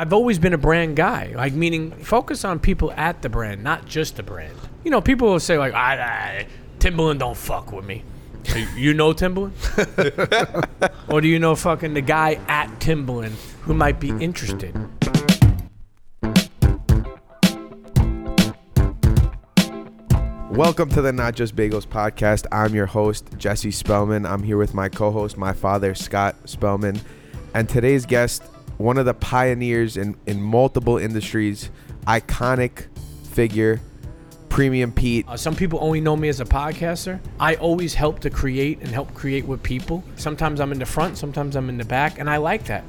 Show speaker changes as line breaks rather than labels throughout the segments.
I've always been a brand guy, like meaning focus on people at the brand, not just the brand. You know, people will say like, I, I Timberland don't fuck with me. You- know Timberland? or do you know fucking the guy at Timberland who might be interested?
Welcome to the Not Just Bagels podcast. I'm your host, Jesse Spellman. I'm here with my co host, my father, Scott Spellman. And today's guest, one of the pioneers in, in multiple industries, iconic figure, Premium Pete.
Uh, some people only know me as a podcaster. I always help to create and help create with people. Sometimes I'm in the front, sometimes I'm in the back, and I like that.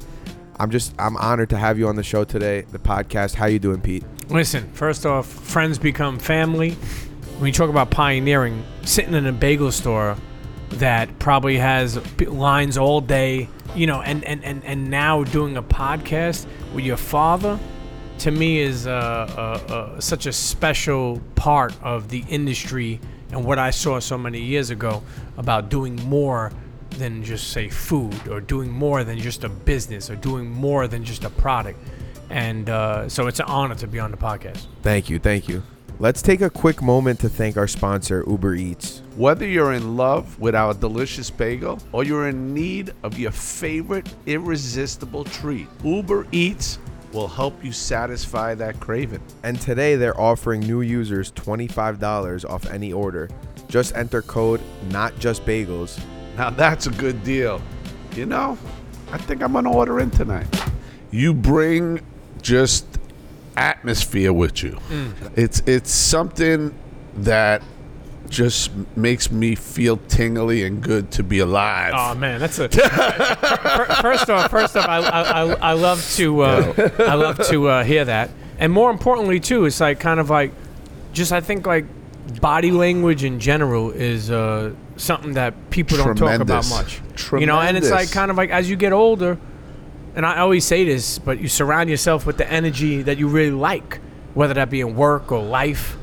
I'm just, I'm honored to have you on the show today, the podcast. How you doing, Pete?
Listen, first off, friends become family. When you talk about pioneering, sitting in a bagel store that probably has lines all day, you know, and, and, and, and now doing a podcast with your father, to me is uh, uh, uh, such a special part of the industry and what I saw so many years ago about doing more than just say food or doing more than just a business or doing more than just a product. And uh, so it's an honor to be on the podcast.
Thank you, thank you. Let's take a quick moment to thank our sponsor, Uber Eats.
Whether you're in love with our delicious bagel or you're in need of your favorite irresistible treat, Uber Eats will help you satisfy that craving.
And today they're offering new users $25 off any order. Just enter code not just bagels.
Now that's a good deal. You know, I think I'm gonna order in tonight. You bring just atmosphere with you. It's it's something that just makes me feel tingly and good to be alive.
Oh man, that's a. First off, first off, I, I, I, I love to uh, I love to uh, hear that, and more importantly too, it's like kind of like, just I think like body language in general is uh, something that people don't talk about
Tremendous.
much. You know, and it's like kind of like as you get older, and I always say this, but you surround yourself with the energy that you really like, whether that be in work or life,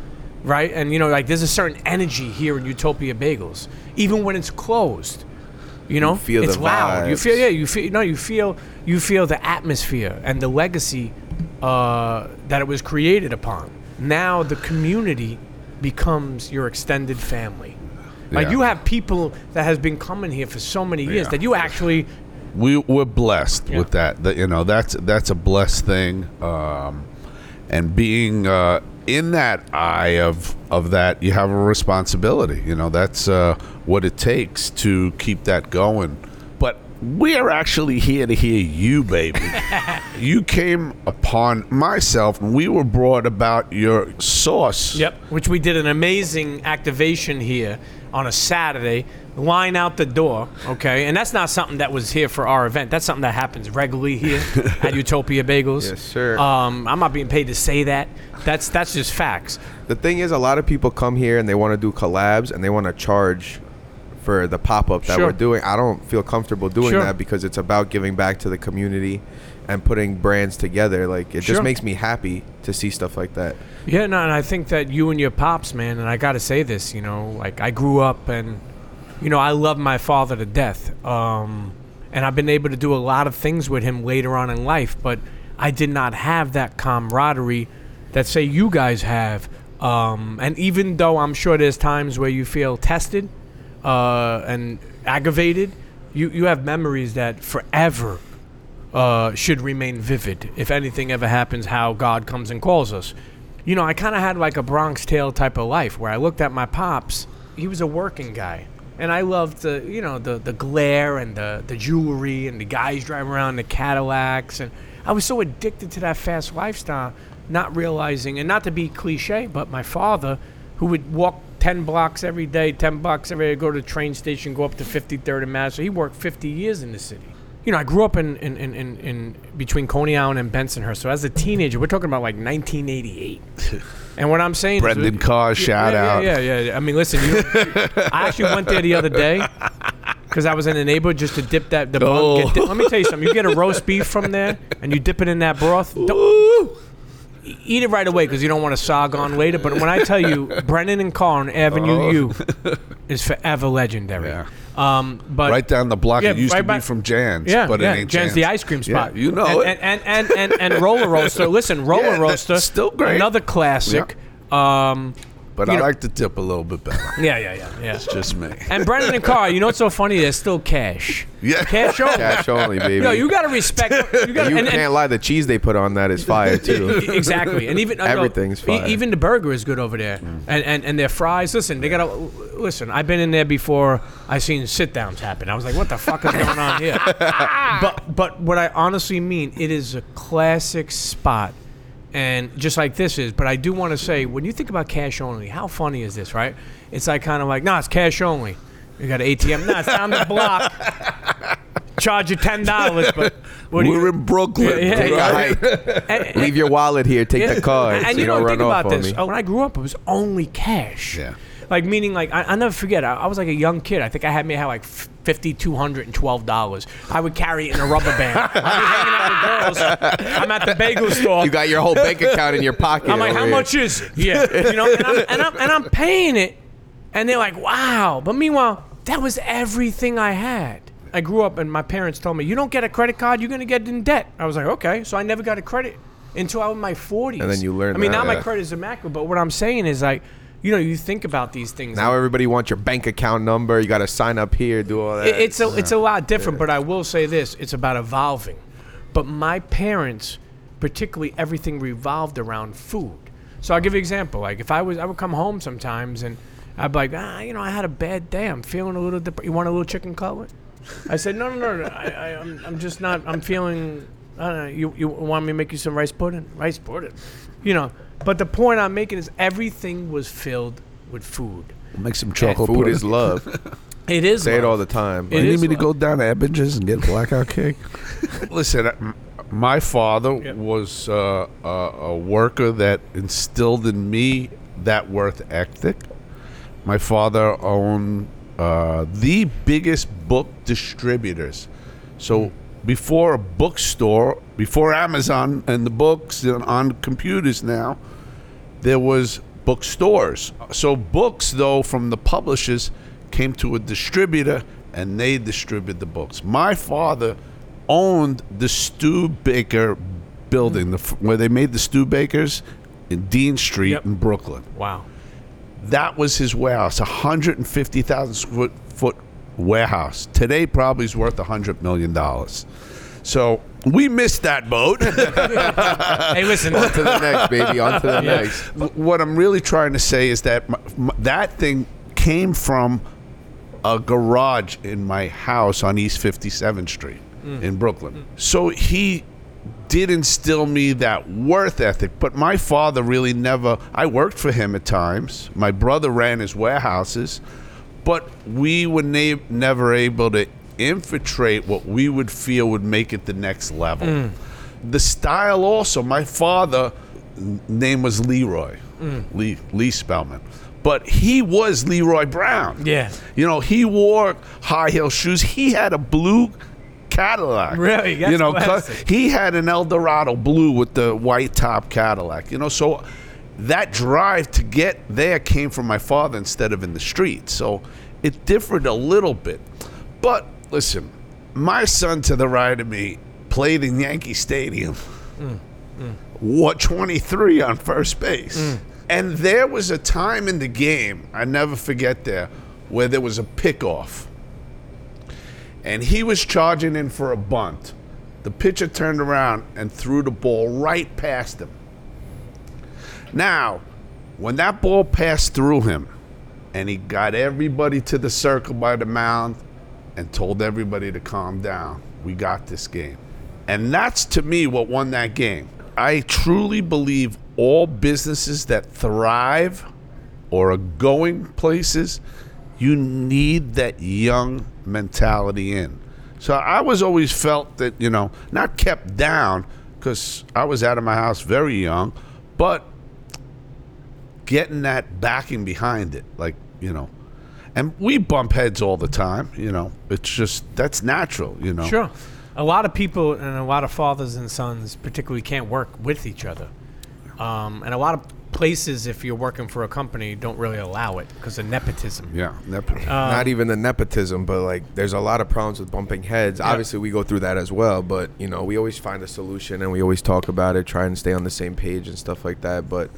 right? And you know, like there's a certain energy here in Utopia Bagels, even when it's closed. You know,
feel
it's loud. You feel, yeah, you feel, no, you feel, you feel the atmosphere and the legacy uh, that it was created upon. Now the community becomes your extended family. Like
Yeah.
you have people that has been coming here for so many years
Yeah.
that you actually
we we're blessed
Yeah.
with that. That you know, that's that's a blessed thing. Um, and being uh, in that eye of of that, you have a responsibility. You know, that's uh, what it takes to keep that going. But we're actually here to hear you, baby. you came upon myself, and we were brought about your sauce.
Yep. Which we did an amazing activation here on a Saturday. Line out the door, okay? And that's not something that was here for our event. That's something that happens regularly here at Utopia Bagels.
Yes, sir.
Um, I'm not being paid to say that. That's that's just facts.
The thing is, a lot of people come here and they want to do collabs and they want to charge for the pop up that
Sure.
we're doing. I don't feel comfortable doing
Sure.
that because it's about giving back to the community and putting brands together. Like, it
Sure.
just makes me happy to see stuff like that.
Yeah, no, and I think that you and your pops, man, and I got to say this, you know, like I grew up and, you know, I love my father to death. Um, and I've been able to do a lot of things with him later on in life, but I did not have that camaraderie that, say, you guys have. Um, and even though I'm sure there's times where you feel tested uh, and aggravated, you, you have memories that forever uh, should remain vivid if anything ever happens how god comes and calls us you know i kind of had like a bronx tale type of life where i looked at my pops he was a working guy and i loved the you know the, the glare and the, the jewelry and the guys driving around the cadillacs and i was so addicted to that fast lifestyle not realizing and not to be cliche but my father who would walk 10 blocks every day 10 blocks every day go to the train station go up to 53rd and Madison. he worked 50 years in the city you know, I grew up in in, in, in, in between Coney Island and Bensonhurst. So as a teenager, we're talking about like 1988. and what I'm saying, is-
Brennan Carr,
Yeah,
shout
yeah,
out.
Yeah, yeah, yeah. I mean, listen, you, I actually went there the other day because I was in the neighborhood just to dip that. The bun-
Oh.
get di- let me tell you something. You get a roast beef from there and you dip it in that broth. Eat it right away because you don't want to sog on later. But when I tell you, Brennan and Carr on Avenue
Oh.
U is forever legendary.
Yeah.
Um, but
right down the block.
Yeah,
it used
right
to be from Jan's.
Yeah,
but
yeah.
it ain't
Jan's the ice cream
Yeah,
spot.
you know
and,
it.
And and, and, and, and Roll-N-Roaster. Listen, roller
Yeah,
roaster,
still great.
Another classic. Um,
but
you
I
know-
like to tip a little bit better.
yeah, yeah, yeah, yeah.
It's just me.
And Brennan and Carr, you know what's so funny? There's still cash.
Yeah.
Cash only.
Cash only, baby.
Yo, you gotta respect. You gotta.
You
and,
can't
and,
lie. The cheese they put on that is fire too.
exactly, and even uh, no,
Everything's
e-
fire.
even the burger is good over there, and, and and their fries. Listen, they gotta listen. I've been in there before. I seen sit downs happen. I was like, what the fuck is going on here? but but what I honestly mean, it is a classic spot. And just like this is, but I do want to say, when you think about cash only, how funny is this, right? It's like kind of like, nah, it's cash only. You got an ATM, nah, it's down the block. Charge you ten dollars, but what do you,
We're in Brooklyn.
Yeah, yeah,
Take
right?
hike.
and-
Leave your wallet here. Take
yeah.
the card.
And
so
you
you
know,
don't run
think
off
about this.
me.
Oh, when I grew up, it was only cash.
Yeah.
Like meaning, like I, I never forget. I, I was like a young kid. I think I had me had like fifty, two hundred and twelve dollars. I would carry it in a rubber band. I'd be hanging out with girls. I'm at the bagel store.
You got your whole bank account in your pocket.
I'm like, how
here.
much is it? Yeah, you know, and I'm, and I'm and I'm paying it, and they're like, wow. But meanwhile, that was everything I had. I grew up, and my parents told me, you don't get a credit card, you're gonna get in debt. I was like, okay. So I never got a credit until I was in my 40s.
And then you learn
I mean,
that,
now my credit is immaculate. But what I'm saying is like, you know, you think about these things.
Now everybody wants your bank account number. You got to sign up here, do all that.
It- it's a it's a lot different, but I will say this: it's about evolving. But my parents, particularly, everything revolved around food. So I'll give you an example. Like if I was, I would come home sometimes and I'd be like, ah, you know, I had a bad day. I'm feeling a little. Dep- you want a little chicken cutlet? I said, no, no, no. no. I, I, I'm, I'm just not. I'm feeling. I don't know. You, you want me to make you some rice pudding? Rice pudding. You know. But the point I'm making is everything was filled with food.
Make some chocolate
Food
pudding.
is love.
It is.
Say it all the time.
It
you need
is
me to go down to Ebinger's and get a blackout cake? Listen, uh, m- my father
Yep.
was uh, a, a worker that instilled in me that worth ethic. My father owned uh, the biggest book distributors. So before a bookstore, before Amazon and the books and on computers now, there was bookstores. So books, though, from the publishers came to a distributor, and they distributed the books. My father owned the Studebaker building, the, where they made the Studebakers in Dean Street
Yep.
in Brooklyn.
Wow.
That was his warehouse, a hundred and fifty thousand foot foot warehouse. Today, probably is worth a hundred million dollars. So we missed that boat.
Hey, listen.
on to the next, baby. On to the
Yeah.
next.
what I'm really trying to say is that m m that thing came from a garage in my house on East 57th Street mm. in Brooklyn. So he did instill me that worth ethic, but my father really never. I worked for him at times. My brother ran his warehouses, but we were na- never able to infiltrate what we would feel would make it the next level. Mm. The style also. My father name was Leroy, mm. Lee Lee Spellman, but he was Leroy Brown.
Yeah.
You know, he wore high heel shoes. He had a blue Cadillac.
Really?
You know, he had an Eldorado blue with the white top Cadillac. You know, so that drive to get there came from my father instead of in the street. So it differed a little bit. But listen, my son to the right of me played in Yankee Stadium. Mm, mm. What 23 on first base. Mm. And there was a time in the game, I never forget there, where there was a pickoff. And he was charging in for a bunt. The pitcher turned around and threw the ball right past him. Now, when that ball passed through him and he got everybody to the circle by the mound and told everybody to calm down, we got this game. And that's to me what won that game. I truly believe all businesses that thrive or are going places, you need that young mentality in. So I was always felt that, you know, not kept down because I was out of my house very young, but getting that backing behind it, like, you know. And we bump heads all the time, you know. It's just, that's natural, you know.
Sure. A lot of people and a lot of fathers and sons, particularly, can't work with each other. Um, and a lot of places, if you're working for a company, don't really allow it because of nepotism.
Yeah, nepotism.
Not even the nepotism, but like there's a lot of problems with bumping heads. Obviously, we go through that as well, but you know, we always find a solution and we always talk about it, try and stay on the same page and stuff like that. But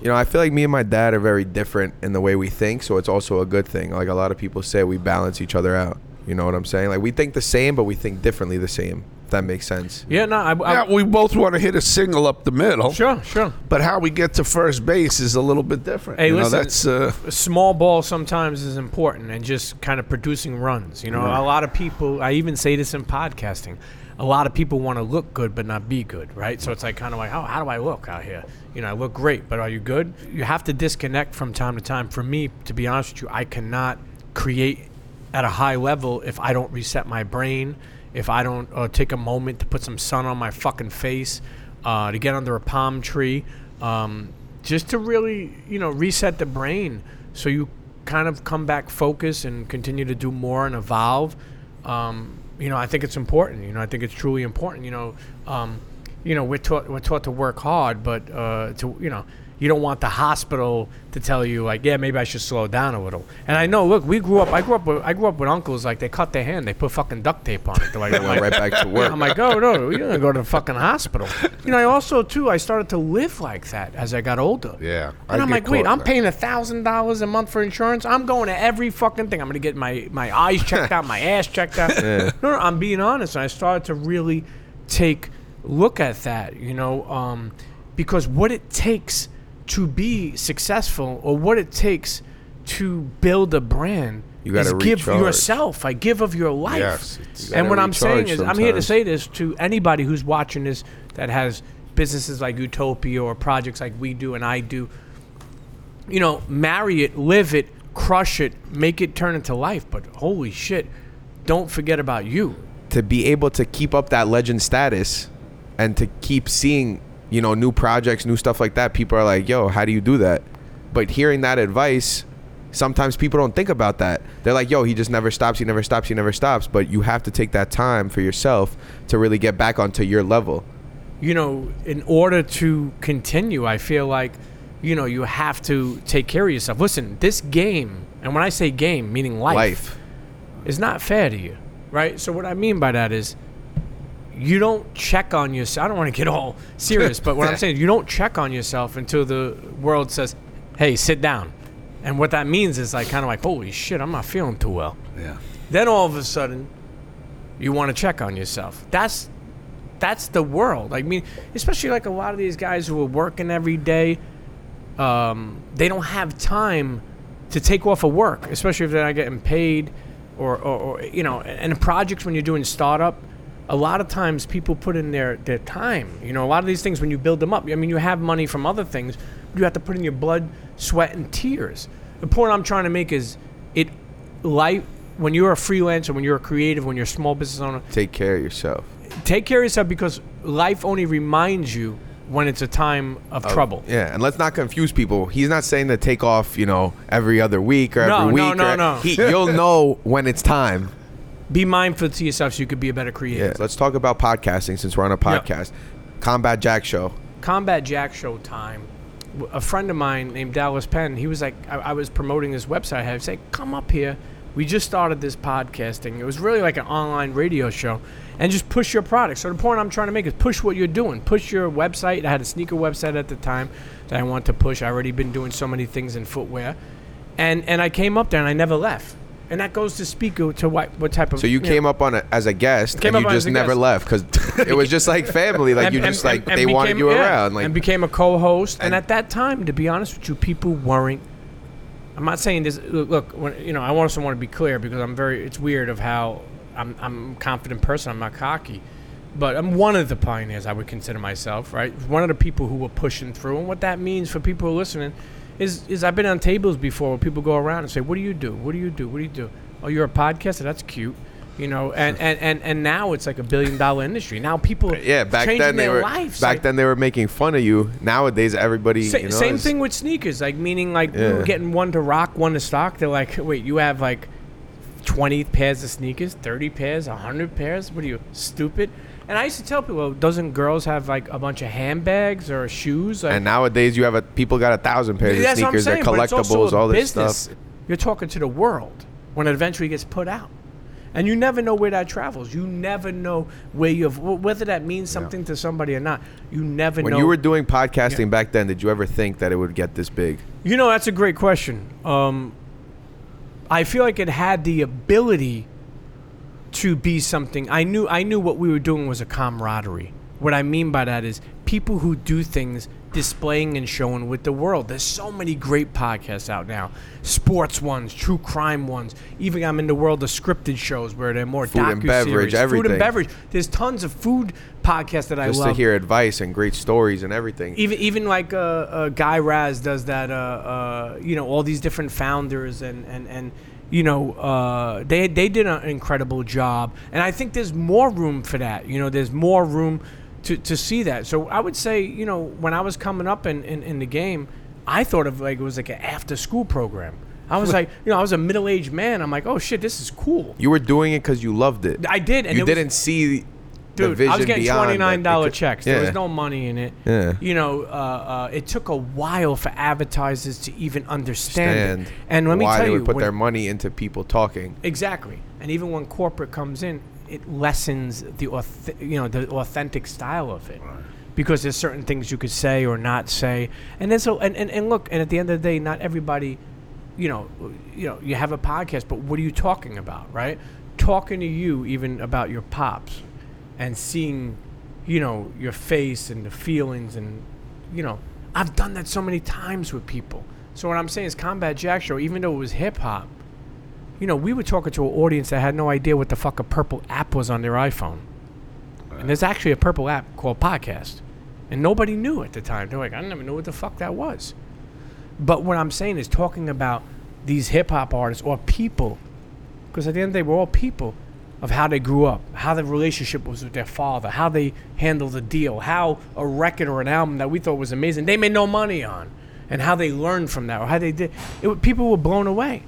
you know, I feel like me and my dad are very different in the way we think, so it's also a good thing. Like a lot of people say, we balance each other out. You know what I'm saying? Like we think the same, but we think differently the same. If that makes sense.
Yeah, no, I, I
yeah, we both want to hit a single up the middle.
sure, sure.
But how we get to first base is a little bit different.
Hey,
you know,
listen,
that's uh,
a small ball sometimes is important and just kind of producing runs. You know, a lot of people, I even say this in podcasting, a lot of people want to look good but not be good, right? So it's like kind of like, oh, how do I look out here? You know, I look great, but are you good? You have to disconnect from time to time. For me, to be honest with you, I cannot create at a high level if I don't reset my brain, if I don't uh, take a moment to put some sun on my fucking face, uh, to get under a palm tree, um, just to really, you know, reset the brain so you kind of come back focused and continue to do more and evolve. Um, you know, I think it's important. You know, I think it's truly important. You know, um, you know, we're taught we're taught to work hard, but uh, to you know, you don't want the hospital to tell you like, yeah, maybe I should slow down a little. And I know, look, we grew up. I grew up with I grew up with uncles like they cut their hand, they put fucking duct tape on it. They're like,
They went right back to work.
I'm like, oh no, you're gonna go to the fucking hospital. You know, I also too, I started to live like that as I got older.
Yeah,
And
I
I'm like, wait, I'm
that.
paying a thousand dollars a month for insurance. I'm going to every fucking thing. I'm gonna get my my eyes checked out, my ass checked out. No, no, I'm being honest. And I started to really take look at that. You know, um, because what it takes to be successful, or what it takes to build a brand.
You gotta
is give yourself. I give of your life.
Yes, it's-
and what I'm saying
recharge
is, I'm here to say this to anybody who's watching this that has businesses like Utopia or projects like we do and I do. You know, marry it, live it, crush it, make it turn into life. But holy shit, don't forget about you.
to be able to keep up that legend status and to keep seeing you know new projects new stuff like that people are like yo how do you do that? But hearing that advice sometimes people don't think about that. They're like yo he just never stops he never stops he never stops. But you have to take that time for yourself to really get back onto your level.
You know, in order to continue, I feel like, you know, you have to take care of yourself. Listen, this game, and when I say game, meaning life,
life.
is not fair to you, right? So what I mean by that is, you don't check on yourself. I don't want to get all serious, but what I'm saying, you don't check on yourself until the world says, "Hey, sit down," and what that means is like kind of like, "Holy shit, I'm not feeling too well."
Yeah.
then all of a sudden you want to check on yourself that's that's the world i mean especially like a lot of these guys who are working every day um, they don't have time to take off of work especially if they're not getting paid or, or, or you know and the projects when you're doing startup a lot of times people put in their, their time you know a lot of these things when you build them up i mean you have money from other things but you have to put in your blood sweat and tears. The point i'm trying to make is it life when you're a freelancer when you're a creative when you're a small business owner
take care of yourself.
Take care of yourself because life only reminds you when it's a time of oh, trouble.
yeah and let's not confuse people. He's not saying to take off you know every other week or
No,
every
no,
week
no,
or-
no.
He, you'll know when it's time
be mindful to yourself so you could be a better
yeah let's talk about podcasting since we're on a podcast combat jack show
Combat Jack Show time. A friend of mine named Dallas Penn, he was like, I, I was promoting this website. I had say, come up here. We just started this podcasting. It was really like an online radio show, and just push your product. So the point I'm trying to make is push what you're doing. Push your website. I had a sneaker website at the time that I want to push. I already been doing so many things in footwear, and and I came up there and I never left. And that goes to speak to what what type of.
So you
know,
came up on it as a guest, and you just never
guest.
left because it was just like family. Like you just like they wanted you
yeah,
around. Like
and became a co-host. And,
and-
at that time, to be honest with you, people weren't. I'm not saying this. Look, look when, you know, I also want to be clear because I'm very. It's weird of how I'm. I'm a confident person. I'm not cocky, but I'm one of the pioneers. I would consider myself right. One of the people who were pushing through, and what that means for people who are listening, is is I've been on tables before where people go around and say, "What do you do? What do you do? What do you do? Oh, you're a podcaster. That's cute." You know, and, and, and, and now it's like a billion dollar industry. Now people
yeah, back
changing
then they
their
were
lives.
back
like-
then they were making fun of you. Nowadays everybody
Sa-
you know,
same thing with sneakers, like meaning like
Yeah.
getting one to rock, one to stock. They're like, wait, you have like twenty pairs of sneakers, thirty pairs, hundred pairs? What are you stupid? And I used to tell people, doesn't girls have like a bunch of handbags or shoes? Like,
And nowadays you have a people got a thousand pairs of sneakers, they're
saying, but it's also
collectibles, all this
business.
stuff.
You're talking to the world when it eventually gets put out. And you never know where that travels. You never know where you've, whether that means something to somebody or not. You never
When
know.
you were doing podcasting back then, did you ever think that it would get this big?
You know, that's a great question. Um, I feel like it had the ability to be something. I knew I knew what we were doing was a camaraderie. What I mean by that is people who do things displaying and showing with the world. There's so many great podcasts out now. Sports ones, true crime ones. Even I'm in the world of scripted shows where they're more
Food and beverage,
Food and beverage. There's tons of food podcasts that I
Just
love
to hear advice and great stories and everything.
even even like uh, uh, Guy Raz does that. Uh, uh, you know, all these different founders and and and you know uh, they they did an incredible job, and I think there's more room for that. You know, there's more room to to see that. So I would say, you know, when I was coming up in in, in the game, I thought of like it was like an after school program. I was like, you know, I was a middle aged man. I'm like, oh shit, this is cool.
You were doing it because you loved it.
I did, and
you didn't see the
Dude, I was getting twenty nine dollar checks. There
Yeah.
was no money in it.
Yeah.
You know, uh, uh, it took a while for advertisers to even understand. And let me tell
they
you,
would put
when-
their money into people talking.
exactly. And even when corporate comes in, it lessens the auth- you know the authentic style of it. Because there's certain things you could say or not say, and then so and, and, and look, and at the end of the day, not everybody, you know, you know, you have a podcast, but what are you talking about, right? Talking to you even about your pops, and seeing, you know, your face and the feelings and, you know, I've done that so many times with people. So what I'm saying is, Combat Jack Show, even though it was hip hop, you know, we were talking to an audience that had no idea what the fuck a purple app was on their iPhone. And there's actually a purple app called Podcast. And nobody knew at the time. They're like, I never knew what the fuck that was. But what I'm saying is talking about these hip hop artists or people, because at the end of the day, we're all people, of how they grew up, how the relationship was with their father, how they handled the deal, how a record or an album that we thought was amazing, they made no money on, and how they learned from that, or how they did. It, people were blown away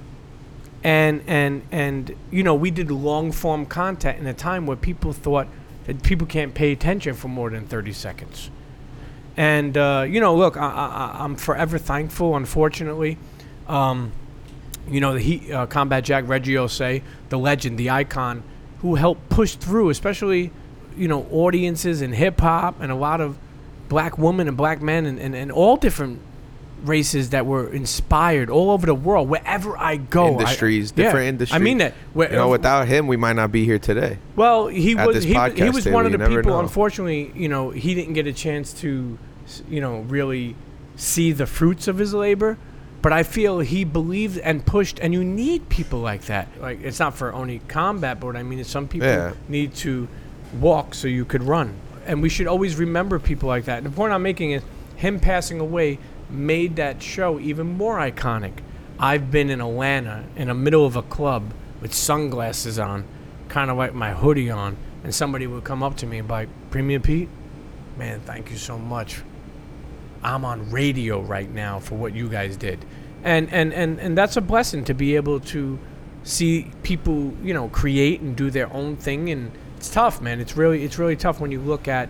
and and and you know we did long form content in a time where people thought that people can't pay attention for more than 30 seconds and uh, you know look I, I, i'm forever thankful unfortunately um, you know the he, uh, combat jack Reggie Ossé the legend the icon who helped push through especially you know audiences in hip-hop and a lot of black women and black men and, and, and all different races that were inspired all over the world wherever i go I-
industries,
yeah,
different industries.
i mean that Where-
You know, uh, without him, we might not be here today.
well, he was he, he was one of the people.
know.
Unfortunately, you know, he didn't get a chance to, you know, really see the fruits of his labor. But I feel he believed and pushed, and you need people like that. Like it's not for only combat, but what I mean is some people
Yeah.
need to walk so you could run, and we should always remember people like that. The point I'm making is him passing away made that show even more iconic. I've been in Atlanta in the middle of a club with sunglasses on, kind of like my hoodie on, and somebody would come up to me and be like, Premium Pete, man, thank you so much. I'm on radio right now for what you guys did. And and, and, and that's a blessing to be able to see people, you know, create and do their own thing and it's tough, man. It's really it's really tough when you look at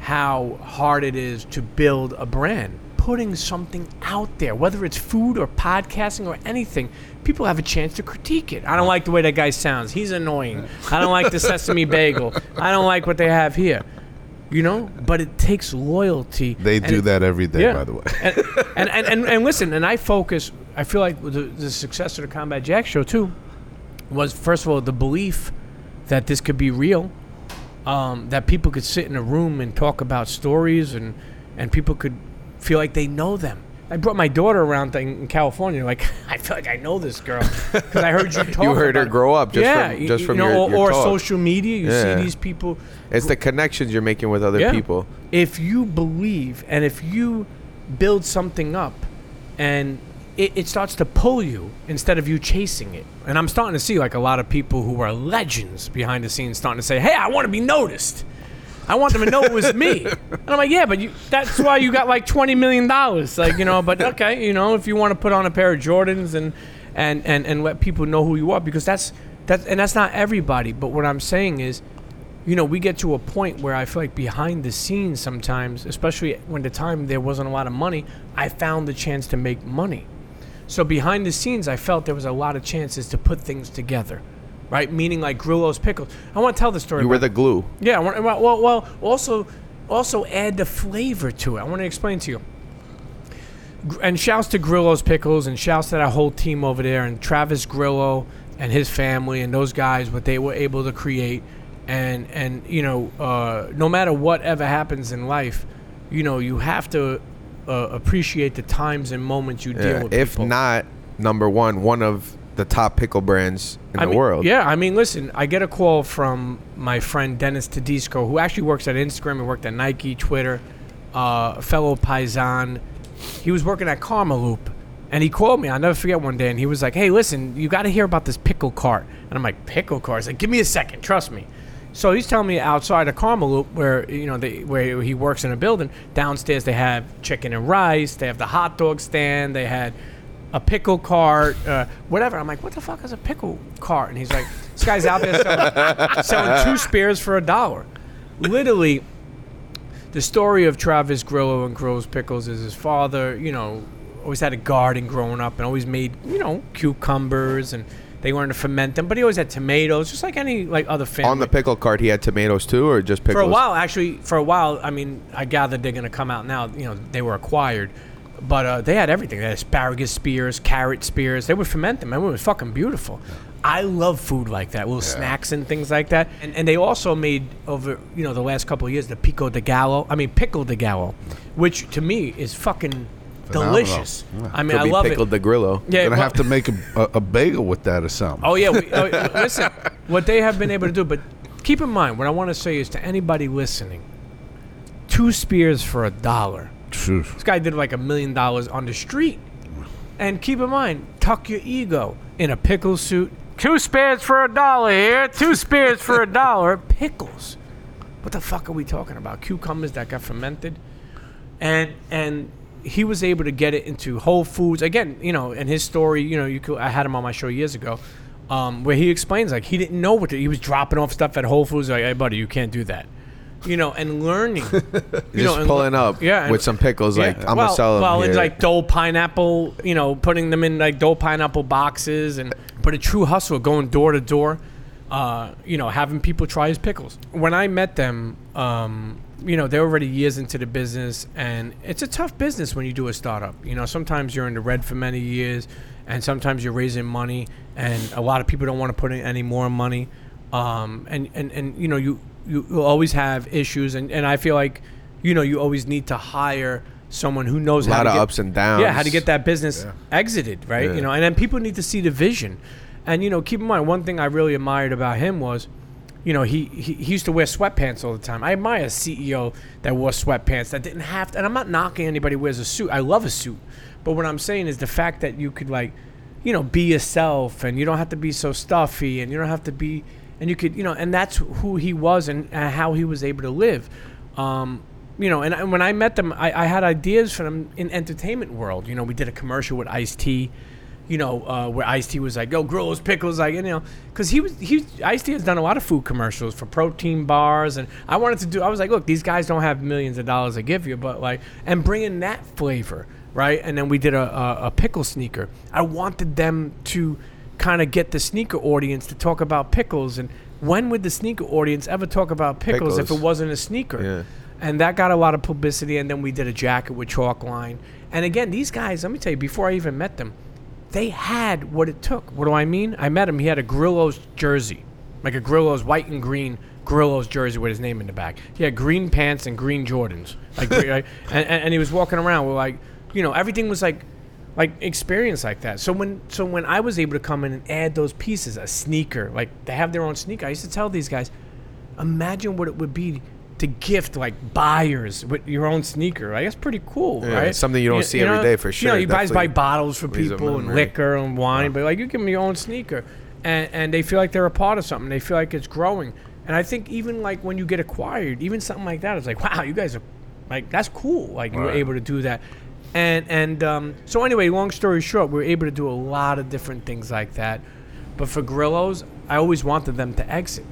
how hard it is to build a brand. Putting something out there, whether it's food or podcasting or anything, people have a chance to critique it. I don't like the way that guy sounds. He's annoying. I don't like the sesame bagel. I don't like what they have here. You know? But it takes loyalty.
They do
it-
that every day,
yeah.
by the way.
and, and, and, and, and listen, and I focus, I feel like the, the success of the Combat Jack show, too, was first of all the belief that this could be real, um, that people could sit in a room and talk about stories, and, and people could feel like they know them. I brought my daughter around in in California. Like I feel like I know this girl because I heard you talk.
You heard her
it.
grow up just
yeah,
from just
you
from
know,
your, your
or
talk.
social media. You
Yeah.
see these people
It's the connections you're making with other
yeah.
people.
If you believe and if you build something up and it, it starts to pull you instead of you chasing it. And I'm starting to see like a lot of people who are legends behind the scenes starting to say, Hey, I want to be noticed. I want them to know it was me. And I'm like, yeah, but you, that's why you got like $20 million. Like, you know, but okay, you know, if you want to put on a pair of Jordans and, and, and, and let people know who you are, because that's, that's, and that's not everybody. But what I'm saying is, you know, we get to a point where I feel like behind the scenes sometimes, especially when the time there wasn't a lot of money, I found the chance to make money. So behind the scenes, I felt there was a lot of chances to put things together, right? Meaning like Grillo's pickles. I want to tell the story.
You were the glue.
yeah, I want, well, well, well, also, also add the flavor to it. I want to explain to you. And shouts to Grillo's Pickles, and shouts to that whole team over there, and Travis Grillo and his family, and those guys, what they were able to create, and and you know, uh, no matter whatever happens in life, you know, you have to uh, appreciate the times and moments you deal
Yeah,
with.
if
people.
not number one, one of the top pickle brands in
I
the
mean,
world.
Yeah, I mean, listen, I get a call from my friend Dennis Tedesco, who actually works at Instagram and worked at Nike, Twitter, uh, fellow Paisan. He was working at Karmaloop, and he called me. I'll never forget one day, and he was like, "Hey, listen, you got to hear about this pickle cart." And I'm like, "Pickle cart?" He's like, "Give me a second, trust me." So he's telling me outside of Karmaloop, where you know they, where he works in a building, downstairs they have chicken and rice, they have the hot dog stand, they had a pickle cart, uh, whatever. I'm like, what the fuck is a pickle cart? And he's like, this guy's out there selling, selling two spears for a dollar. Literally, the story of Travis Grillo and Grillo's Pickles is his father, you know, always had a garden growing up and always made, you know, cucumbers and they learned to ferment them. But he always had tomatoes, just like any like other family.
On the pickle cart, he had tomatoes too, or just pickles?
For a while, actually, for a while, I mean, I gathered they're going to come out now. You know, they were acquired, but uh, they had everything. They had asparagus spears, carrot spears. They would ferment them. and it was fucking beautiful. I love food like that, little snacks and things like that. And, and they also made over you know the last couple of years the pico de gallo. I mean pickle de gallo, which to me is fucking
Phenomenal.
delicious.
Yeah.
I mean,
Could
I
be
love
pickled
it.
the grillo.
Yeah,
Gonna
well-
have to make a, a, a bagel with that or something.
Oh yeah, we, uh, listen. What they have been able to do, but keep in mind, what I want to say is to anybody listening: two spears for a dollar.
Phew.
This guy did like a million dollars on the street. And keep in mind, tuck your ego in a pickle suit. Two spears for a dollar here. Two spears for a dollar. Pickles. What the fuck are we talking about? Cucumbers that got fermented, and and he was able to get it into Whole Foods again. You know, and his story. You know, you could, I had him on my show years ago, um, where he explains like he didn't know what to, he was dropping off stuff at Whole Foods. Like, hey buddy, you can't do that. You know, and learning. You
Just
know, and
pulling
le-
up
yeah, and-
with some pickles, like, I'm
well,
to sell them
Well,
here.
it's like Dole pineapple, you know, putting them in like Dole pineapple boxes, and but a true hustle, going door to door, uh, you know, having people try his pickles. When I met them, um, you know, they're already years into the business, and it's a tough business when you do a startup. You know, sometimes you're in the red for many years, and sometimes you're raising money, and a lot of people don't want to put in any more money, um, and and and you know, you you will always have issues, and and I feel like, you know, you always need to hire someone who knows
A
how
lot
to
of
get,
ups and downs.
Yeah, how to get that business exited, right?
Yeah.
You know, and then people need to see the vision. And you know, keep in mind one thing I really admired about him was, you know, he, he he used to wear sweatpants all the time. I admire a CEO that wore sweatpants that didn't have to. And I'm not knocking anybody who wears a suit. I love a suit, but what I'm saying is the fact that you could like, you know, be yourself and you don't have to be so stuffy and you don't have to be, and you could, you know, and that's who he was and, and how he was able to live. Um, you know, and, and when I met them, I, I had ideas for them in entertainment world. You know, we did a commercial with Ice T, you know, uh, where Ice T was like, "Yo, Grillo's pickles," like, you know, because he was he Ice T has done a lot of food commercials for protein bars, and I wanted to do. I was like, look, these guys don't have millions of dollars to give you, but like, and bring in that flavor, right? And then we did a a, a pickle sneaker. I wanted them to kind of get the sneaker audience to talk about pickles, and when would the sneaker audience ever talk about pickles, if it wasn't a sneaker?
Yeah.
and that got a lot of publicity. And then we did a jacket with chalk line. And again, these guys, let me tell you, before I even met them, they had what it took. What do I mean? I met him. He had a Grillo's jersey, like a Grillo's white and green Grillo's jersey with his name in the back. He had green pants and green Jordans, like and, and, and he was walking around with like, you know, everything was like, like experience like that. So when so when I was able to come in and add those pieces, a sneaker, like they have their own sneaker. I used to tell these guys, imagine what it would be to gift like buyers with your own sneaker. Like that's pretty cool,
Yeah,
right?
something you don't see every day for
You
sure.
know, you guys buy bottles for people and liquor and wine, but like you give them your own sneaker, and and they feel like they're a part of something. They feel like it's growing. And I think even like when you get acquired, even something like that, it's like wow, you guys are like that's cool. Like you were able to do that. And and um, so anyway, long story short, we were able to do a lot of different things like that. But for Grillos, I always wanted them to exit.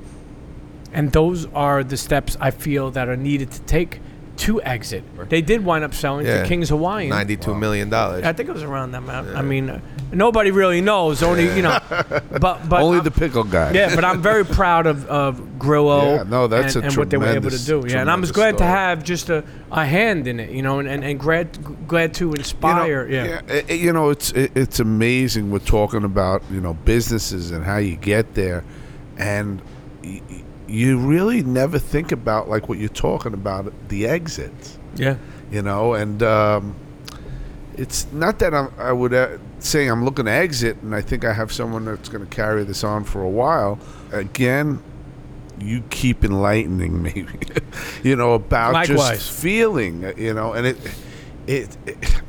and those are the steps I feel that are needed to take to exit. They did wind up selling
Yeah.
to King's Hawaiian.
Ninety-two million dollars.
I think it was around that amount. I mean, uh, nobody really knows. Only you know, but but
Only
I'm-
the pickle guy.
yeah, but I'm very proud of, of Grillo
Yeah, no, that's
and,
a
and what they were able to do. Yeah, and I'm just glad to have just a, a hand in it, you know, and, and, and glad glad to
You know,
inspire. yeah.
i- you know, it's it, it's amazing. We're talking about you know businesses and how you get there, and y- y- you really never think about like what you're talking about the exits.
yeah,
You know, and um, it's not that I'm, I would uh, say I'm looking to exit, and I think I have someone that's going to carry this on for a while. Again, you keep enlightening me, you know, about
Likewise.
just feeling, you know, and it, it, it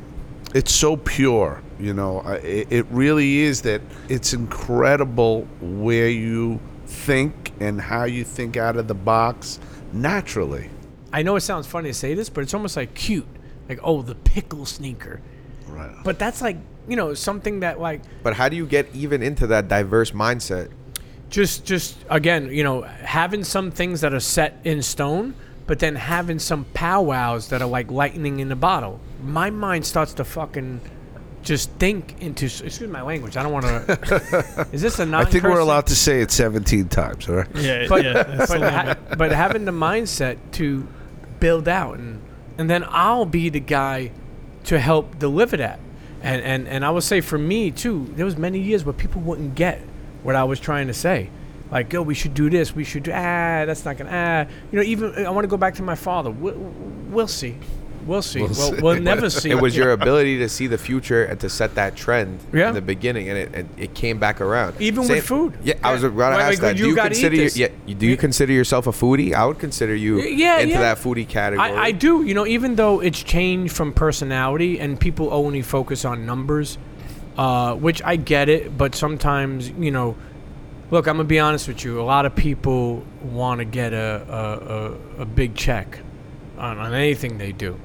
it's so pure, you know. It, it really is that it's incredible where you think and how you think out of the box naturally.
I know it sounds funny to say this, but it's almost like cute, like oh, the pickle sneaker.
Right.
But that's like you know something that like
But how do you get even into that diverse mindset?
just just again you know having some things that are set in stone but then having some powwows that are like lightning in the bottle my mind starts to fucking just think into excuse my language i don't want to is this a non
I think we're allowed to say it 17 times, all right?
Yeah,
but,
yeah.
but, ha- but having the mindset to build out and and then I'll be the guy to help deliver that. And and and I would say for me too, there was many years where people wouldn't get what I was trying to say. Like, yo, we should do this. We should do ah. That's not gonna ah. You know, even I want to go back to my father. We'll, we'll see. We'll see.
We'll
We'll,
see.
we'll never see.
It was your ability to see the future and to set that trend
Yeah.
in the beginning, and it, and it came back around.
Even with food.
Yeah, I was
Yeah.
about to ask
like,
that.
you
Do you consider your, yeah, do you consider yourself a foodie? I would consider you
Yeah,
into
yeah.
that foodie category.
I, I do. You know, even though it's changed from personality and people only focus on numbers, uh, which I get it, but sometimes, you know, look, I'm gonna be honest with you. A lot of people want to get a, a, a, a big check on, on anything they do,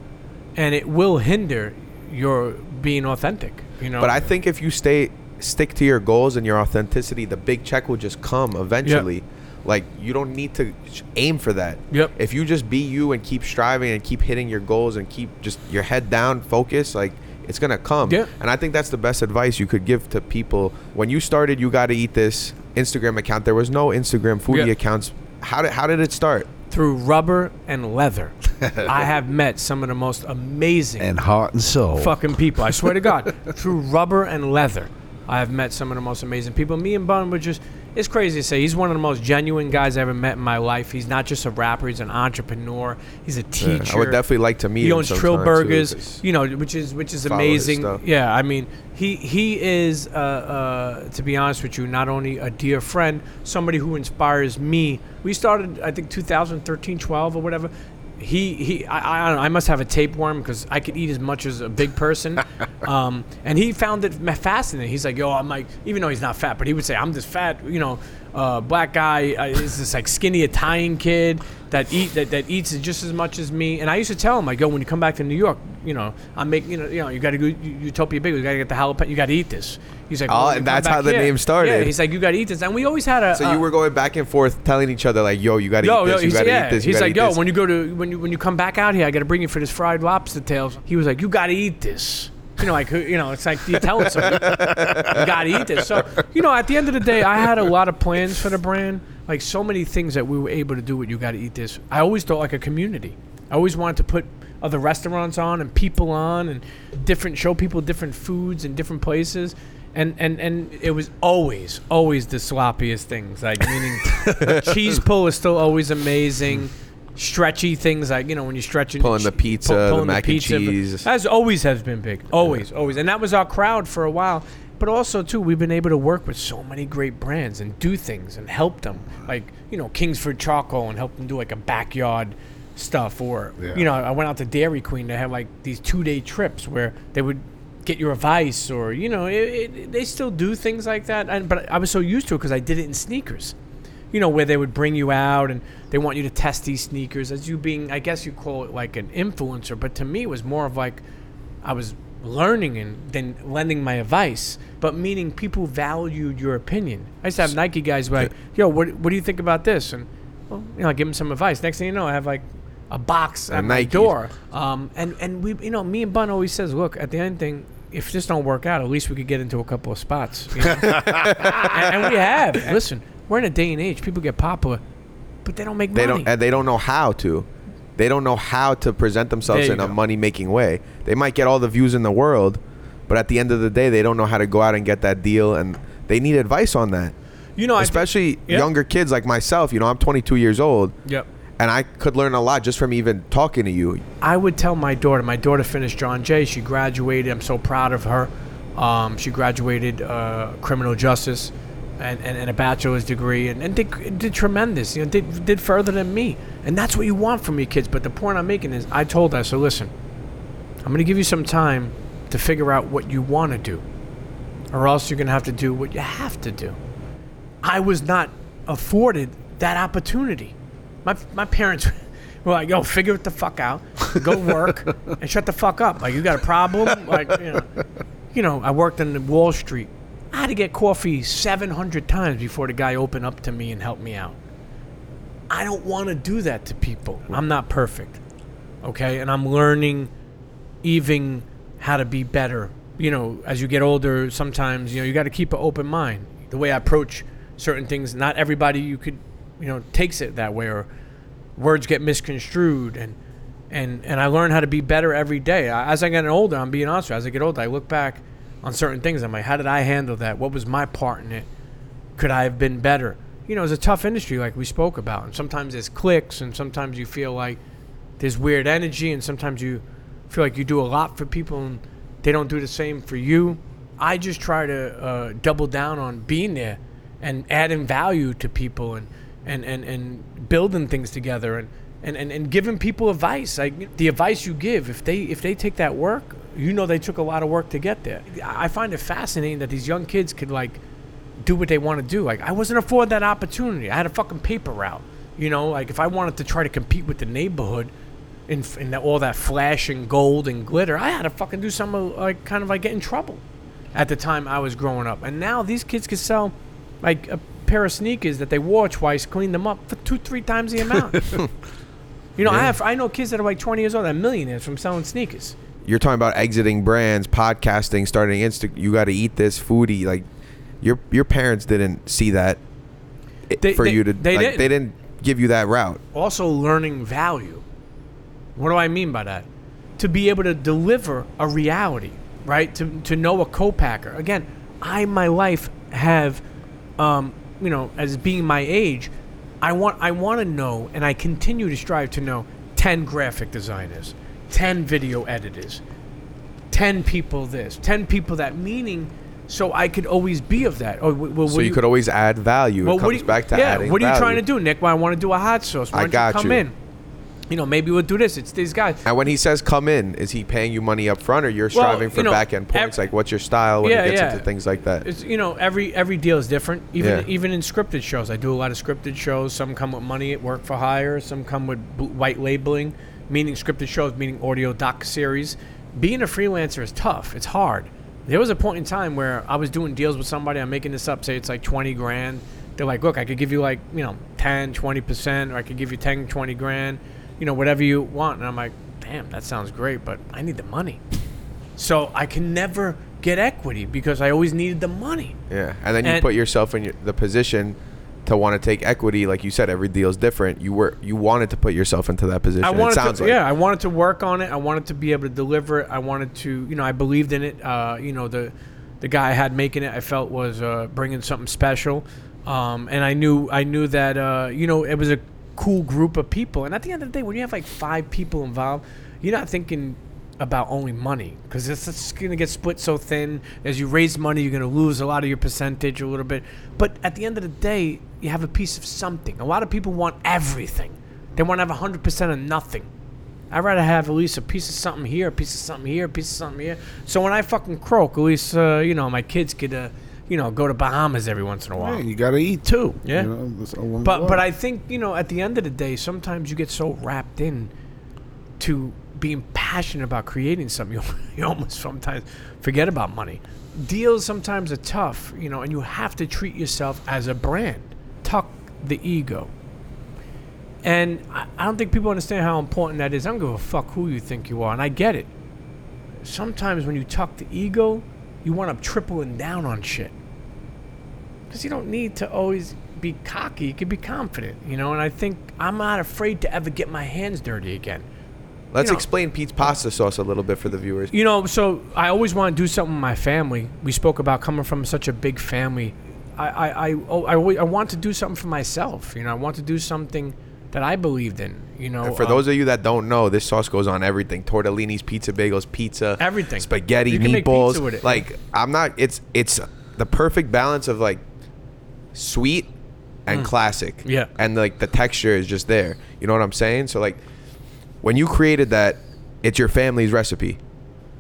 and it will hinder your being authentic. You know,
But I think if you stay stick to your goals and your authenticity, the big check will just come eventually. Like you don't need to aim for that.
Yep.
If you just be you and keep striving and keep hitting your goals and keep just your head down, focus, like it's gonna come.
Yeah.
And I think that's the best advice you could give to people. When you started, you got to eat this Instagram account. There was no Instagram foodie
Yeah.
accounts. How did how did it start?
through rubber and leather, I have met some of the most amazing
And heart and soul.
fucking people. I swear to God, through rubber and leather, I have met some of the most amazing people. Me and Bun were just. It's crazy to say he's one of the most genuine guys I ever met in my life. He's not just a rapper; he's an entrepreneur. He's a teacher.
I would definitely like to meet
He
him
owns Trill Burgers, you know, which is which is amazing. Yeah, I mean, he he is, uh, uh, to be honest with you, not only a dear friend, somebody who inspires me. We started, I think, 2013, 12 or whatever. He he, I I, don't know, I must have a tapeworm because I could eat as much as a big person. um, and he found it ma- fascinating. He's like, yo, I'm like, even though he's not fat, but he would say, I'm this fat, you know, uh, black guy. Uh, is this like skinny Italian kid that eat that, that eats just as much as me. And I used to tell him, I go, when you come back to New York, you know, I'm making, you know, you know, you got to go Utopia Big. You got to get the jalapeno. You got to eat this. He's like,
Oh,
well, when
and that's how the
here-
name started.
Yeah, he's like, you got to eat this. And we always had a.
So
a-
you were going back and forth telling each other like, "Yo, you got to
Yo,
eat
yo,
this. You got to
yeah.
eat this.
he's like, yo,
this."
when you go to when you when you come back out here, I got to bring you for this fried lobster tails. He was like, you got to eat this. You know, like you know, it's like you telling someone, you got to eat this. So you know, at the end of the day, I had a lot of plans for the brand, like so many things that we were able to do with you got to eat this. I always thought like a community. I always wanted to put other restaurants on and people on and different show people different foods and different places. And, and and it was always always the sloppiest things like meaning cheese pull is still always amazing stretchy things like you know when you stretch
Pulling the pizza, the mac and cheese.
as always has been big. Always always. And that was our crowd for a while. But also too we've been able to work with so many great brands and do things and help them. Like you know kingsford charcoal and help them do like a backyard stuff or
Yeah.
you know i went out to dairy queen they have like these two day trips where they would get your advice or you know it, it, they still do things like that. And but i was so used to it because i did it in sneakers you know, where they would bring you out and they want you to test these sneakers as you being, I guess you call it like an influencer, but to me it was more of like I was learning and then lending my advice, but meaning people valued your opinion. I used to have Nike guys like, yo, what, what do you think about this? And well, you know, I give them some advice. Next thing you know, I have like a box at my door. Um, and and we, you know, me and Bun always says, look, at the end thing, if this don't work out, at least we could get into a couple of spots. you know? and, and we have. Listen, we're in a day and age. People get popular, but they don't make
They
money.
don't and they don't know how to. They don't know how to present themselves
There
in
you
a
go.
money making way. They might get all the views in the world, but at the end of the day, they don't know how to go out and get that deal, and they need advice on that.
you know, I
Especially
yeah.
younger kids like myself. You know, I'm 22 years old,
Yep.
and I could learn a lot just from even talking to you.
I would tell my daughter. My daughter finished John Jay. She graduated. I'm so proud of her. Um, she graduated uh, criminal justice and, and, and a bachelor's degree and, and did, did tremendous. You know, did did further than me. And that's what you want from your kids. But the point I'm making is, I told her, so listen, I'm going to give you some time to figure out what you want to do, or else you're going to have to do what you have to do. I was not afforded that opportunity. My my parents were like, "Yo, figure it the fuck out, go work, and shut the fuck up. Like, you got a problem? Like, you know, you know, I worked on Wall Street. I had to get coffee 700 times before the guy opened up to me and helped me out. I don't want to do that to people. I'm not perfect, okay, and I'm learning even how to be better. You know, as you get older, sometimes you know you got to keep an open mind. The way I approach certain things, not everybody you could, you know, takes it that way, or words get misconstrued, and and and I learn how to be better every day. As I get older, I'm being honest. with you, As I get older, I look back on certain things. I'm like, how did I handle that? What was my part in it? Could I have been better? You know, it's a tough industry, like we spoke about, and sometimes there's clicks, and sometimes you feel like there's weird energy, and sometimes you feel like you do a lot for people, and they don't do the same for you. I just try to uh, double down on being there and adding value to people, and and and, and building things together, and, and, and, and giving people advice. Like the advice you give, if they if they take that work, you know they took a lot of work to get there. I find it fascinating that these young kids could like do what they want to do. Like I wasn't afforded that opportunity. I had a fucking paper route. You know, like if I wanted to try to compete with the neighborhood in, in that, all that flash and gold and glitter, I had to fucking do something like kind of like get in trouble at the time I was growing up. And now these kids can sell like a pair of sneakers that they wore twice, clean them up for two, three times the amount. you know, I have I know kids that are like 20 years old, that are millionaires from selling sneakers.
You're talking about exiting brands, podcasting, starting Insta. You got to eat this foodie. Like your your parents didn't see that
They-
for
they-
you to.
they
like,
didn't.
They didn't give you that route.
also learning value. What do I mean by that? To be able to deliver a reality, right? To, to know a co-packer. Again, I my life have, um, you know, as being my age, I want I want to know, and I continue to strive to know, ten graphic designers, ten video editors, ten people this, ten people that. Meaning, so I could always be of that. Oh, w- well,
So
what
you could always add value.
well,
it
what
comes
you-
back to
yeah,
adding
what are you
value.
trying to do, Nick? Well, I want to do a hot sauce. Why
I got
you come
you.
in? You know, maybe we'll do this. It's these guys.
And when he says come in, is he paying you money up front or you're
Well,
striving for
you know,
back end points? like what's your style when
Yeah,
it gets
yeah.
into things like that?
It's you know every every deal is different. Even
Yeah.
even in scripted shows, I do a lot of scripted shows. Some come with money at work for hire. Some come with white labeling, meaning scripted shows, meaning audio doc series. Being a freelancer is tough. It's hard. There was a point in time where I was doing deals with somebody. I'm making this up. Say it's like 20 grand. They're like, look, I could give you like you know 10, 20 percent, or I could give you 10, 20 grand. You know, whatever you want. And I'm like, damn, that sounds great, but I need the money. So I can never get equity because I always needed the money.
Yeah, and then you
And-
put yourself in your, the position to want to take equity. Like you said, every deal is different. You were you wanted to put yourself into that position.
I
it
wanted
sounds
to,
like
yeah, I wanted to work on it. I wanted to be able to deliver it. I wanted to, you know, I believed in it. Uh, you know, the the guy I had making it, I felt was uh, bringing something special, um, and I knew I knew that uh, you know it was a cool group of people. And at the end of the day, when you have like five people involved, you're not thinking about only money because it's just going to get split so thin. As you raise money, you're going to lose a lot of your percentage a little bit. But at the end of the day, you have a piece of something. A lot of people want everything. They want to have 100% of nothing. I'd rather have at least a piece of something here, a piece of something here, a piece of something here. So when I fucking croak, at least, uh, you know, my kids could, uh, you know, go to Bahamas every once in a while.
Hey, you got to eat too.
Yeah.
You know, that's along the
But but. I think you know at the end of the day, sometimes you get so wrapped in to being passionate about creating something, you, almost sometimes forget about money. Deals sometimes are tough, you know, and you have to treat yourself as a brand. Tuck the ego. And I, I don't think people understand how important that is. I don't give a fuck who you think you are, and I get it. Sometimes when you tuck the ego, you want to tripling down on shit. Because you don't need to always be cocky. You can be confident, you know. And I think I'm not afraid to ever get my hands dirty again.
Let's
you know-
explain Pete's pasta sauce a little bit for the viewers.
You know, so I always want to do something with my family. We spoke about coming from such a big family. I, I, I, oh, I, I want to do something for myself. You know, I want to do something that I believed in. You know,
And for
um,
those of you that don't know, this sauce goes on everything: tortellinis, pizza bagels, pizza,
Everything.
spaghetti,
You can make
meatballs.
pizza with it.
Like I'm not. It's it's the perfect balance of like sweet and classic.
Mm. Yeah.
And like the texture is just there. You know what I'm saying? So like when you created that, it's your family's recipe,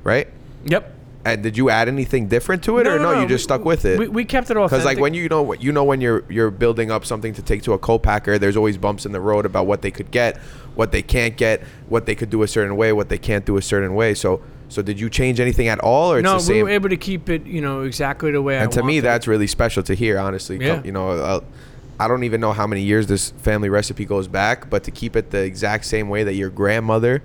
right?
Yep.
And did you add anything different to it, or no? you just
we-
stuck with it.
We, we kept it all
Because like when you know you know when you're you're building up something to take to a co-packer, there's always bumps in the road about what they could get, what they can't get, what they could do a certain way, what they can't do a certain way. So so did you change anything at all, or it's
no,
the same?
we were able to keep it, you know, exactly the way I
and to me,
wanted.
that's really special to hear. Honestly,
Yeah.
you know, uh, I don't even know how many years this family recipe goes back, but to keep it the exact same way that your grandmother.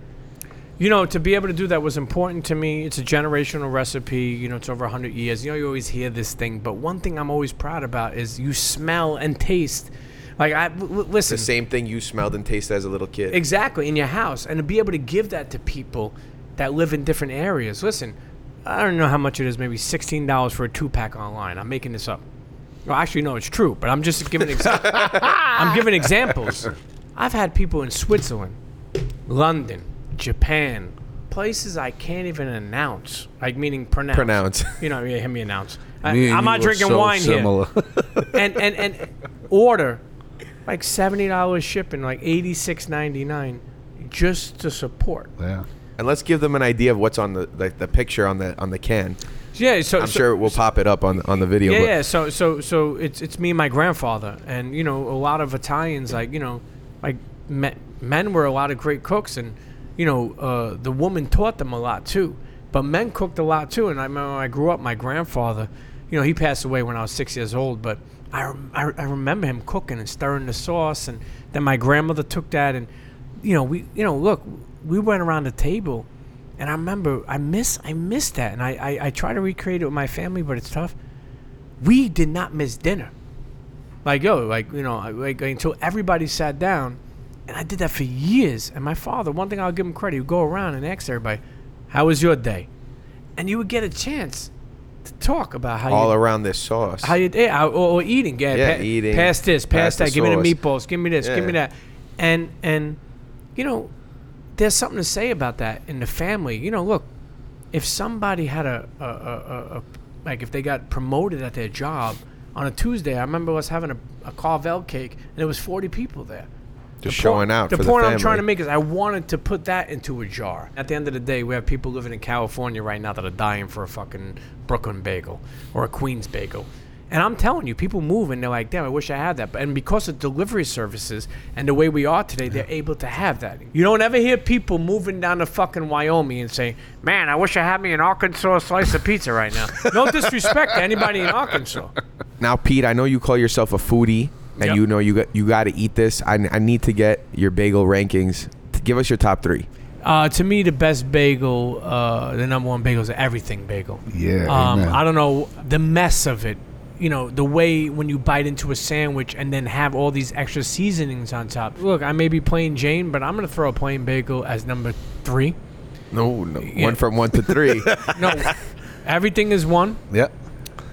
You know, to be able to do that was important to me. It's a generational recipe. You know, it's over 100 years. You know, you always hear this thing, but one thing I'm always proud about is you smell and taste. Like, I l- listen.
The same thing you smelled and tasted as a little kid.
Exactly, in your house. And to be able to give that to people that live in different areas. Listen, I don't know how much it is, maybe $16 for a two pack online. I'm making this up. Well, actually, no, it's true, but I'm just giving exa- I'm giving examples. I've had people in Switzerland, London, Japan, places I can't even announce, like meaning pronounce.
Pronounce.
You know, yeah, hear me announce. I,
Me and
I'm
you
not
are
drinking
so
wine
similar.
here and and and order like seventy dollars shipping, like eighty six ninety nine, just to support.
yeah.
And let's give them an idea of what's on the the, the picture on the on the can.
Yeah, so
I'm
so-
sure we'll pop it up on on the video.
Yeah, yeah. So so so it's it's me and my grandfather, and you know a lot of Italians like you know like men, men were a lot of great cooks, and you know uh, the woman taught them a lot too. But men cooked a lot too, and I remember I grew up, my grandfather, you know, he passed away when I was six years old, but I, I, I remember him cooking and stirring the sauce, and then my grandmother took that, and you know we you know look we went around the table. And I remember, I miss, I miss that, and I, I, I try to recreate it with my family, but it's tough we did not miss dinner. Like yo, like you know, like until everybody sat down, and I did that for years. And my father, one thing I'll give him credit, he would go around and ask everybody, "How was your day?" And you would get a chance to talk about how
all
you
around this sauce.
how you yeah, or, or eating, yeah,
Yeah,
pa-
eating,
Pass this, pass,
pass
that. Give me the meatballs. Give me this. Give me that. And and you know, there's something to say about that in the family. You know, look, if somebody had a a, a, a, like if they got promoted at their job on a Tuesday, I remember us having a, a Carvel cake and there was 40 people there.
just
The
showing
point-
out
The point
the
I'm
family.
trying to make is I wanted to put that into a jar. At the end of the day, we have people living in California right now that are dying for a fucking Brooklyn bagel or a Queens bagel. And I'm telling you, people move and they're like, damn, I wish I had that. But and because of delivery services and the way we are today, they're able to have that. You don't ever hear people moving down to fucking Wyoming and say, man, I wish I had me an Arkansas slice of pizza right now. no disrespect to anybody in Arkansas.
Now, Pete, I know you call yourself a foodie, and
Yep.
you know you got you got to eat this. I, I need to get your bagel rankings. Give us your top three.
Uh, to me, the best bagel, uh, the number one bagel is everything bagel.
Yeah,
Um. I don't know the mess of it. You know the way when you bite into a sandwich and then have all these extra seasonings on top. Look, I may be plain Jane, but I'm gonna throw a plain bagel as number three.
No, no
Yeah.
one from one to three.
No, everything is one.
Yep.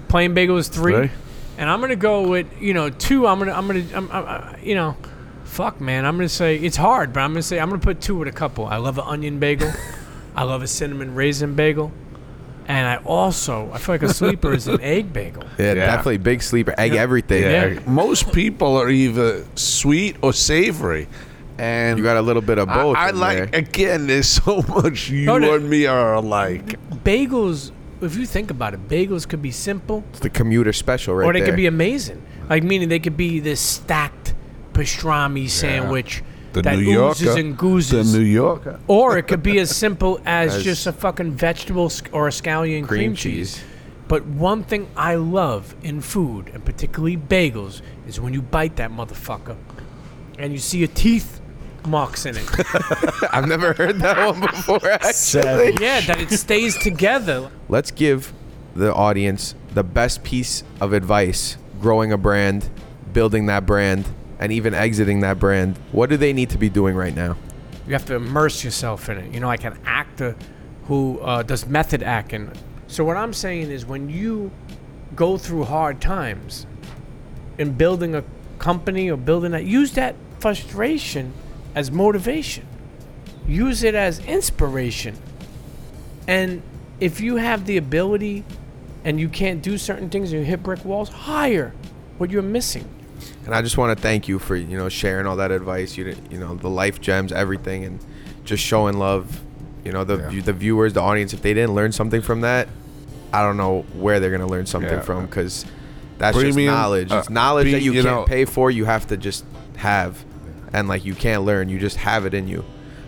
Plain bagel is three.
Three.
And I'm gonna go with you know two. I'm gonna I'm gonna I'm, I'm, I- you know, fuck man. I'm gonna say it's hard, but I'm gonna say I'm gonna put two with a couple. I love an onion bagel. I love a cinnamon raisin bagel. And I also I feel like a sleeper is an egg bagel.
yeah,
Yeah.
definitely big sleeper, egg everything.
Yeah.
Most people are either sweet or savory. And
You got a little bit of both.
I, I
in
like
there.
again. There's so much you
No, no.
and me are alike.
Bagels, if you think about it, bagels could be simple
It's the commuter special right
or they
there.
could be amazing. Like meaning they could be this stacked pastrami sandwich
The
that
New
oozes
Yorker.
and goozes.
The New Yorker.
or it could be as simple as,
As-
just a fucking vegetable sc- or a scallion cream,
Cream
cheese.
cheese.
But one thing I love in food, and particularly bagels, is when you bite that motherfucker and you see your teeth marks in it.
I've never heard that one before. Actually.
yeah, that it stays together.
Let's give the audience the best piece of advice growing a brand, building that brand, and even exiting that brand. What do they need to be doing right now?
You have to immerse yourself in it. You know, like an actor who uh, does method acting. So what I'm saying is, when you go through hard times in building a company or building that, use that frustration as motivation. Use it as inspiration. And if you have the ability and you can't do certain things you hit brick walls, hire what you're missing.
And I just want to thank you for you know sharing all that advice. You you know the life gems, everything, and just showing love. You know the
Yeah.
the viewers, the audience. If they didn't learn something from that, I don't know where they're gonna learn something
Yeah.
from because that's just knowledge.
uh,
It's knowledge
be-
that you,
you
can't
know-
pay for. You have to just have, and like you can't learn. You just have it in you.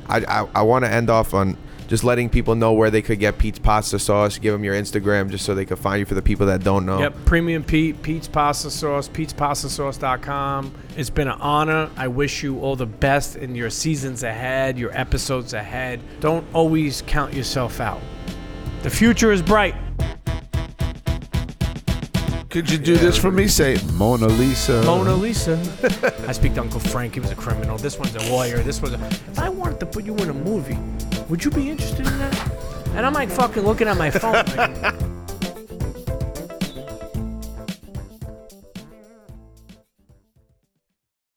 I I, I want to end off on just letting people know where they could get Pete's pasta sauce. Give them your Instagram just so they could find you for the people that don't know.
Yep, Premium Pete, Pete's Pasta Sauce, Pete'sPastaSauce.com. It's been an honor. I wish you all the best in your seasons ahead, your episodes ahead. Don't always count yourself out. The future is bright.
Could you do this for me? Say Mona Lisa.
Mona Lisa. I speak to Uncle Frank. He was a criminal. This one's a lawyer. This was a. If I wanted to put you in a movie, would you be interested in that? And I'm like fucking looking at my phone. Like,